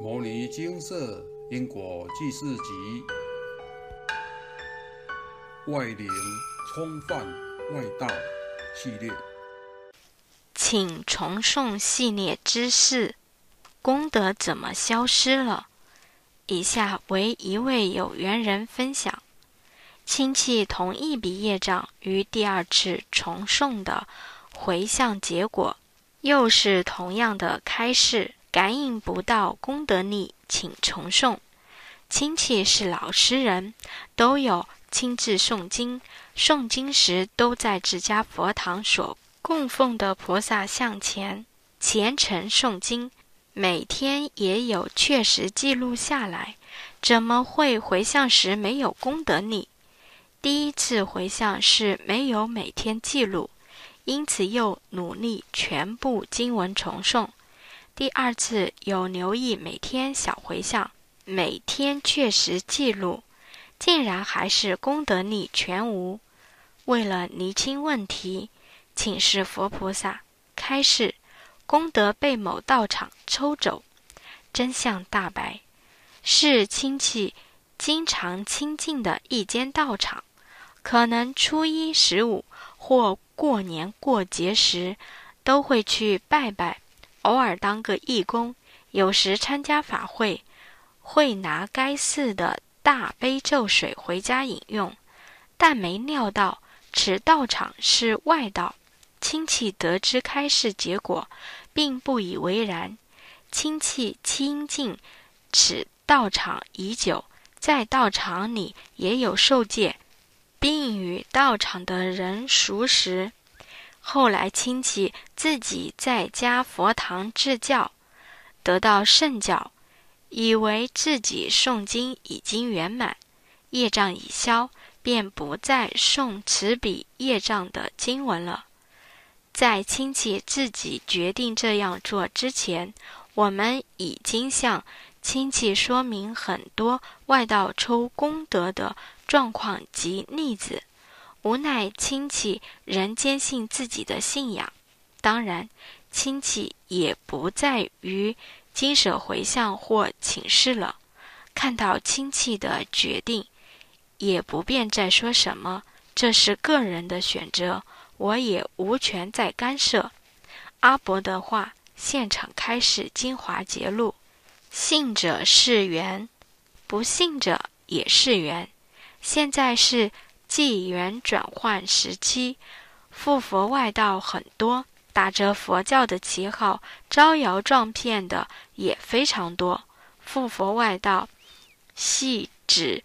《摩尼金色因果记事集》外灵冲犯外道系列，请重诵系列知识：功德怎么消失了？以下为一位有缘人分享：亲戚同一笔业障于第二次重诵的回向结果，又是同样的开示。感应不到功德力，请重诵。亲戚是老实人，都有亲自诵经。诵经时都在自家佛堂所供奉的菩萨像前虔诚诵经，每天也有确实记录下来。怎么会回向时没有功德力？第一次回向是没有每天记录，因此又努力全部经文重诵。第二次有留意每天小回向，每天确实记录，竟然还是功德力全无。为了厘清问题，请示佛菩萨开示，功德被某道场抽走，真相大白，是亲戚经常亲近的一间道场，可能初一十五或过年过节时都会去拜拜。偶尔当个义工，有时参加法会，会拿该寺的大悲咒水回家饮用，但没料到此道场是外道。亲戚得知开示结果，并不以为然。亲戚亲近此道场已久，在道场里也有受戒，并与道场的人熟识。后来亲戚自己在家佛堂制教，得到圣教，以为自己诵经已经圆满，业障已消，便不再诵此笔业障的经文了。在亲戚自己决定这样做之前，我们已经向亲戚说明很多外道抽功德的状况及例子。无奈亲戚仍坚信自己的信仰，当然，亲戚也不再于金舍回向或请示了。看到亲戚的决定，也不便再说什么，这是个人的选择，我也无权再干涉。阿伯的话，现场开始精华揭露：信者是缘，不信者也是缘。现在是。纪元转换时期，复佛外道很多，打着佛教的旗号招摇撞骗的也非常多。复佛外道，系指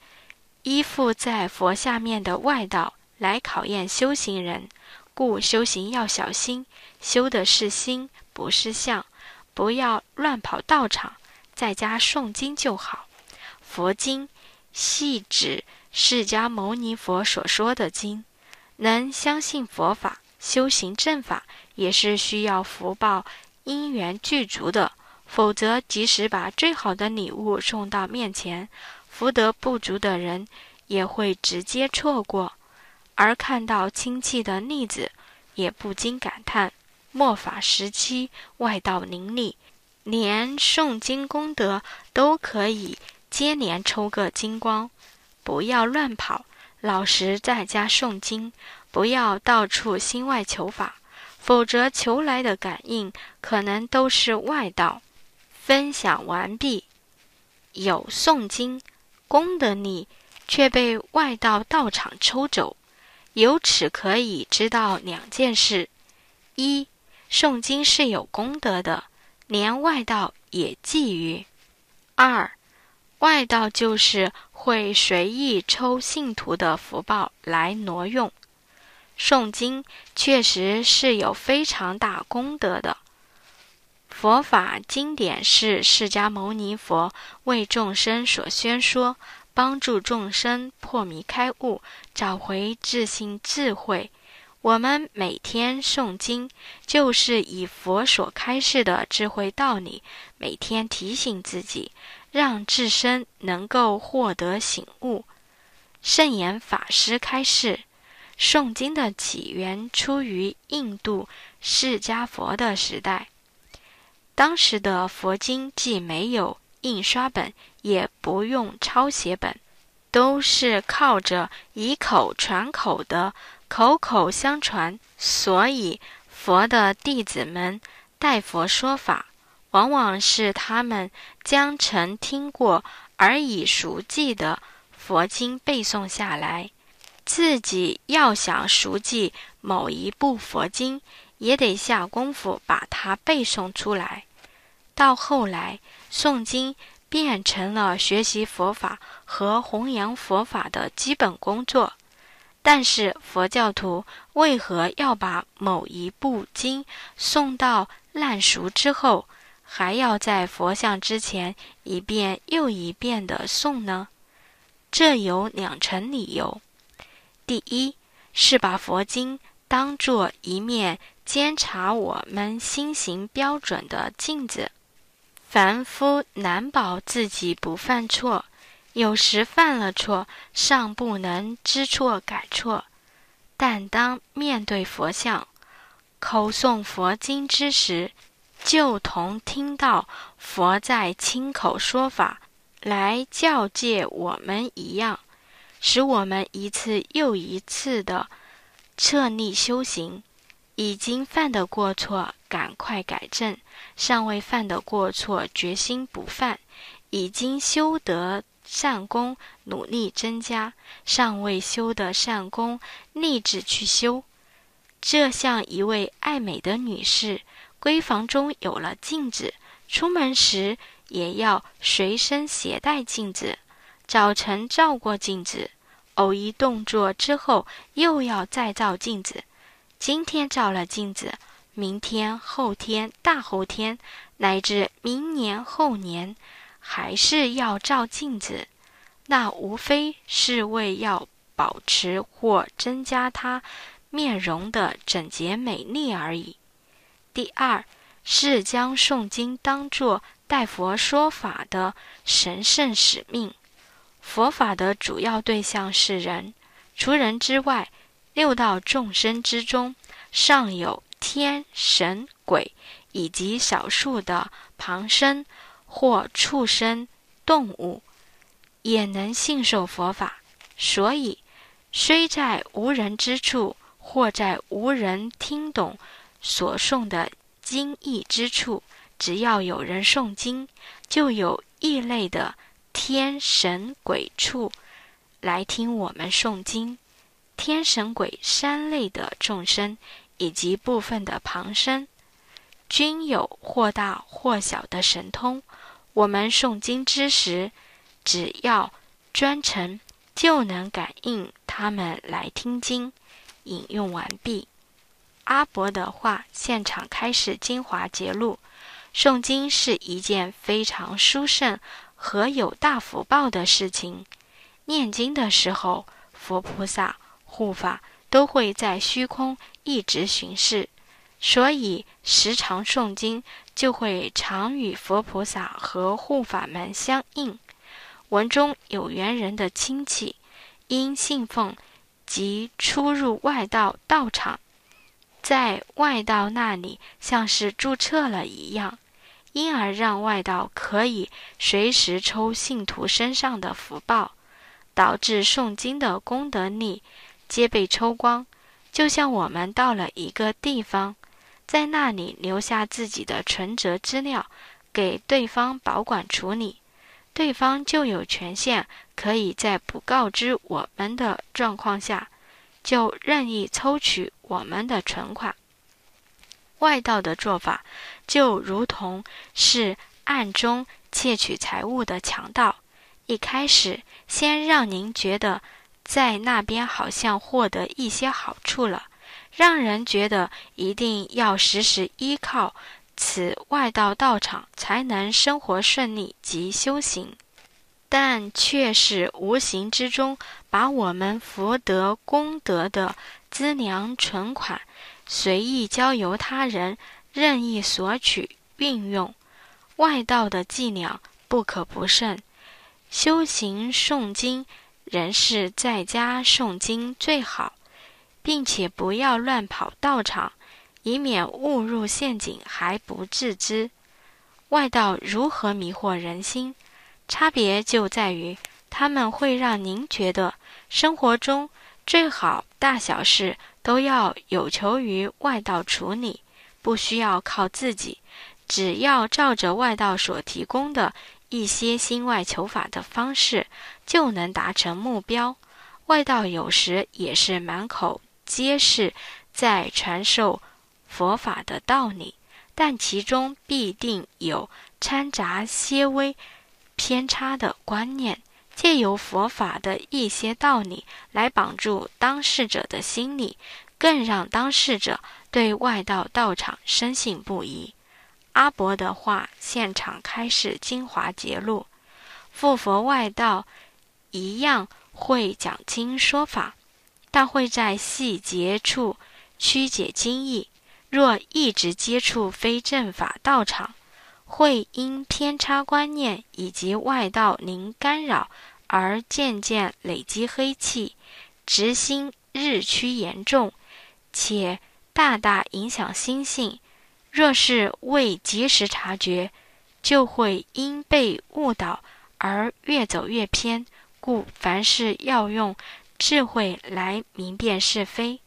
依附在佛下面的外道来考验修行人，故修行要小心，修的是心，不是相，不要乱跑道场，在家诵经就好。佛经，系指。释迦牟尼佛所说的经，能相信佛法、修行正法，也是需要福报因缘具足的。否则，即使把最好的礼物送到面前，福德不足的人也会直接错过。而看到亲戚的例子，也不禁感叹：末法时期外道林立，连诵经功德都可以接连抽个精光。不要乱跑，老实在家诵经，不要到处心外求法，否则求来的感应可能都是外道。分享完毕。有诵经功德力，却被外道道场抽走，由此可以知道两件事：一，诵经是有功德的，连外道也觊觎；二。外道就是会随意抽信徒的福报来挪用。诵经确实是有非常大功德的。佛法经典是释迦牟尼佛为众生所宣说，帮助众生破迷开悟，找回自信智慧。我们每天诵经，就是以佛所开示的智慧道理，每天提醒自己。让自身能够获得醒悟。圣严法师开示，诵经的起源出于印度释迦佛的时代。当时的佛经既没有印刷本，也不用抄写本，都是靠着以口传口的口口相传。所以，佛的弟子们代佛说法，往往是他们将曾听过而已熟记的佛经背诵下来。自己要想熟记某一部佛经，也得下功夫把它背诵出来。到后来，诵经变成了学习佛法和弘扬佛法的基本工作。但是佛教徒为何要把某一部经诵到烂熟之后，还要在佛像之前一遍又一遍的诵呢？这有两层理由：第一，是把佛经当作一面监察我们心行标准的镜子，凡夫难保自己不犯错。有时犯了错，尚不能知错改错；但当面对佛像，口诵佛经之时，就同听到佛在亲口说法来教诫我们一样，使我们一次又一次的彻逆修行。已经犯的过错，赶快改正；尚未犯的过错，决心不犯；已经修得。善功努力增加，尚未修的善功立志去修。这像一位爱美的女士，闺房中有了镜子，出门时也要随身携带镜子。早晨照过镜子，偶一动作之后又要再照镜子。今天照了镜子，明天、后天、大后天，乃至明年、后年。还是要照镜子，那无非是为要保持或增加他面容的整洁美丽而已。第二是将诵经当作代佛说法的神圣使命。佛法的主要对象是人，除人之外，六道众生之中，尚有天神鬼以及少数的旁生。或畜生、动物也能信受佛法，所以虽在无人之处，或在无人听懂所诵的经义之处，只要有人诵经，就有异类的天神鬼畜来听我们诵经。天神鬼三类的众生，以及部分的旁生，均有或大或小的神通。我们诵经之时，只要专程，就能感应他们来听经。引用完毕。阿伯的话，现场开始精华节录。诵经是一件非常殊胜和有大福报的事情。念经的时候，佛菩萨护法都会在虚空一直巡视。所以，时常诵经，就会常与佛菩萨和护法们相应。文中有缘人的亲戚，因信奉及出入外道道场，在外道那里像是注册了一样，因而让外道可以随时抽信徒身上的福报，导致诵经的功德力皆被抽光。就像我们到了一个地方。在那里留下自己的存折资料，给对方保管处理，对方就有权限可以在不告知我们的状况下，就任意抽取我们的存款。外道的做法就如同是暗中窃取财物的强盗，一开始先让您觉得在那边好像获得一些好处了。让人觉得一定要时时依靠此外道道场才能生活顺利及修行，但却是无形之中把我们福德功德的资粮存款随意交由他人任意索取运用。外道的伎俩不可不慎，修行诵经仍是在家诵经最好。并且不要乱跑道场，以免误入陷阱还不自知。外道如何迷惑人心？差别就在于，他们会让您觉得生活中最好大小事都要有求于外道处理，不需要靠自己，只要照着外道所提供的一些心外求法的方式，就能达成目标。外道有时也是满口皆是在传授佛法的道理，但其中必定有掺杂些微。偏差的观念，借由佛法的一些道理来绑住当事者的心理，更让当事者对外道道场深信不疑。阿伯的话现场开示精华节录，复佛外道一样会讲经说法，但会在细节处曲解经义。若一直接触非正法道场，会因偏差观念以及外道灵干扰而渐渐累积黑气，执心日趋严重，且大大影响心性。若是未及时察觉，就会因被误导而越走越偏。故凡事要用智慧来明辨是非。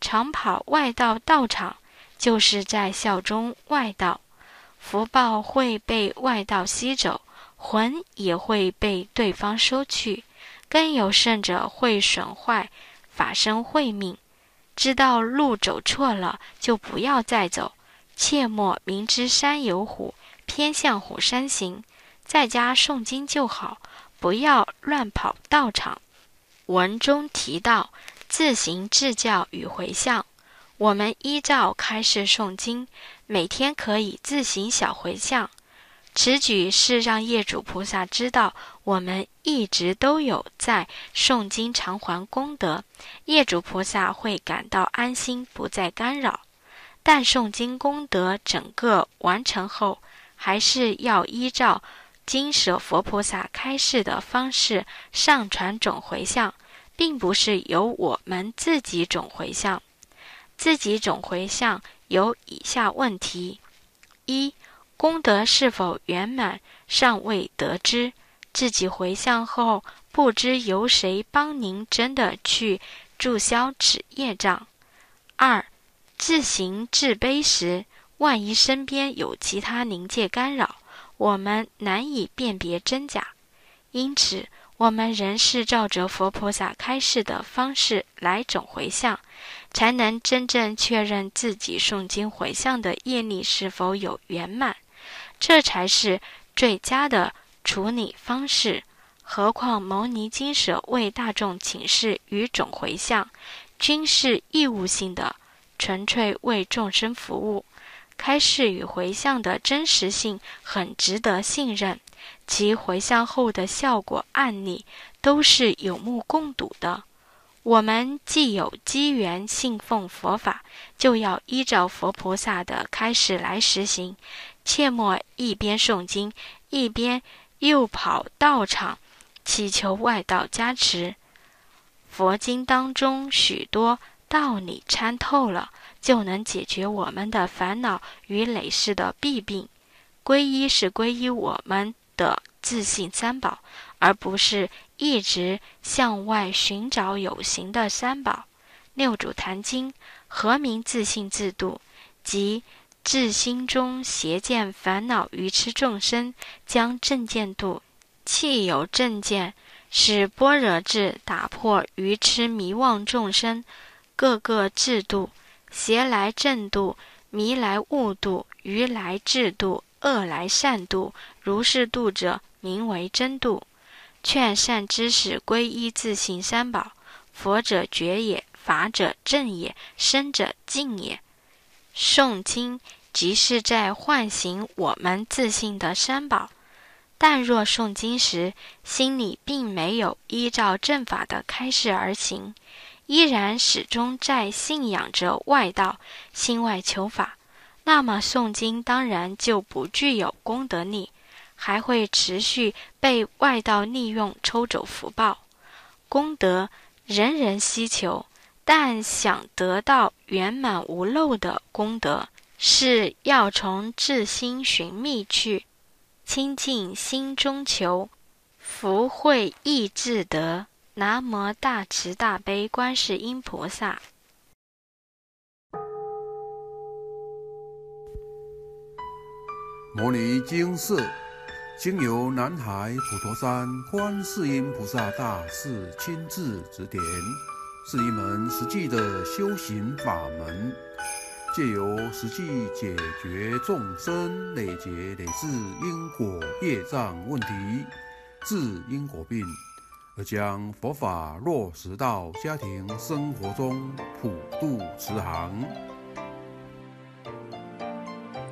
常跑外道道场，就是在效忠外道。福报会被外道吸走，魂也会被对方收去，更有甚者会损坏法身慧命。知道路走错了，就不要再走，切莫明知山有虎，偏向虎山行。在家诵经就好，不要乱跑道场。文中提到自行自教与回向。我们依照开示诵经，每天可以自行小回向。此举是让业主菩萨知道我们一直都有在诵经偿还功德，业主菩萨会感到安心，不再干扰。但诵经功德整个完成后，还是要依照经舍佛菩萨开示的方式上传总回向，并不是由我们自己总回向。自己总回向有以下问题：一、功德是否圆满尚未得知；自己回向后不知由谁帮您真的去注销此业障；二、自行自悲时，万一身边有其他灵界干扰，我们难以辨别真假，因此我们仍是照着佛菩萨开示的方式来种回向。才能真正确认自己诵经回向的业力是否有圆满，这才是最佳的处理方式。何况牟尼经舍为大众请示与总回向，均是义务性的，纯粹为众生服务。开示与回向的真实性很值得信任，其回向后的效果案例都是有目共睹的。我们既有机缘信奉佛法，就要依照佛菩萨的开示来实行，切莫一边诵经，一边又跑道场祈求外道加持。佛经当中许多道理参透了，就能解决我们的烦恼与累世的弊病。皈依是皈依我们的自信三宝。而不是一直向外寻找有形的三宝。六祖坛经何名自信自度？即自心中邪见烦恼愚痴众生，将正见度。气有正见，使般若智打破愚痴迷妄众生，各个智度。邪来正度，迷来悟度，愚来智度，恶来善度。如是度者，名为真度。劝善知识皈依自信三宝，佛者觉也，法者正也，生者净也。诵经即是在唤醒我们自信的三宝，但若诵经时心里并没有依照正法的开示而行，依然始终在信仰着外道、心外求法，那么诵经当然就不具有功德力。还会持续被外道利用，抽走福报、功德，人人希求。但想得到圆满无漏的功德，是要从自心寻觅去，亲近心中求，福慧意自得。南无大慈大悲观世音菩萨。摩尼经寺经由南海普陀山观世音菩萨大士亲自指点，是一门实际的修行法门，借由实际解决众生累劫累世因果业障问题，治因果病。而将佛法落实到家庭生活中，普度慈航。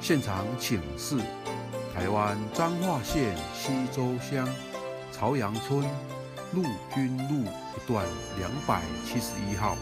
现场请示：台湾彰化县西周乡朝阳村陆军路一段两百七十一号。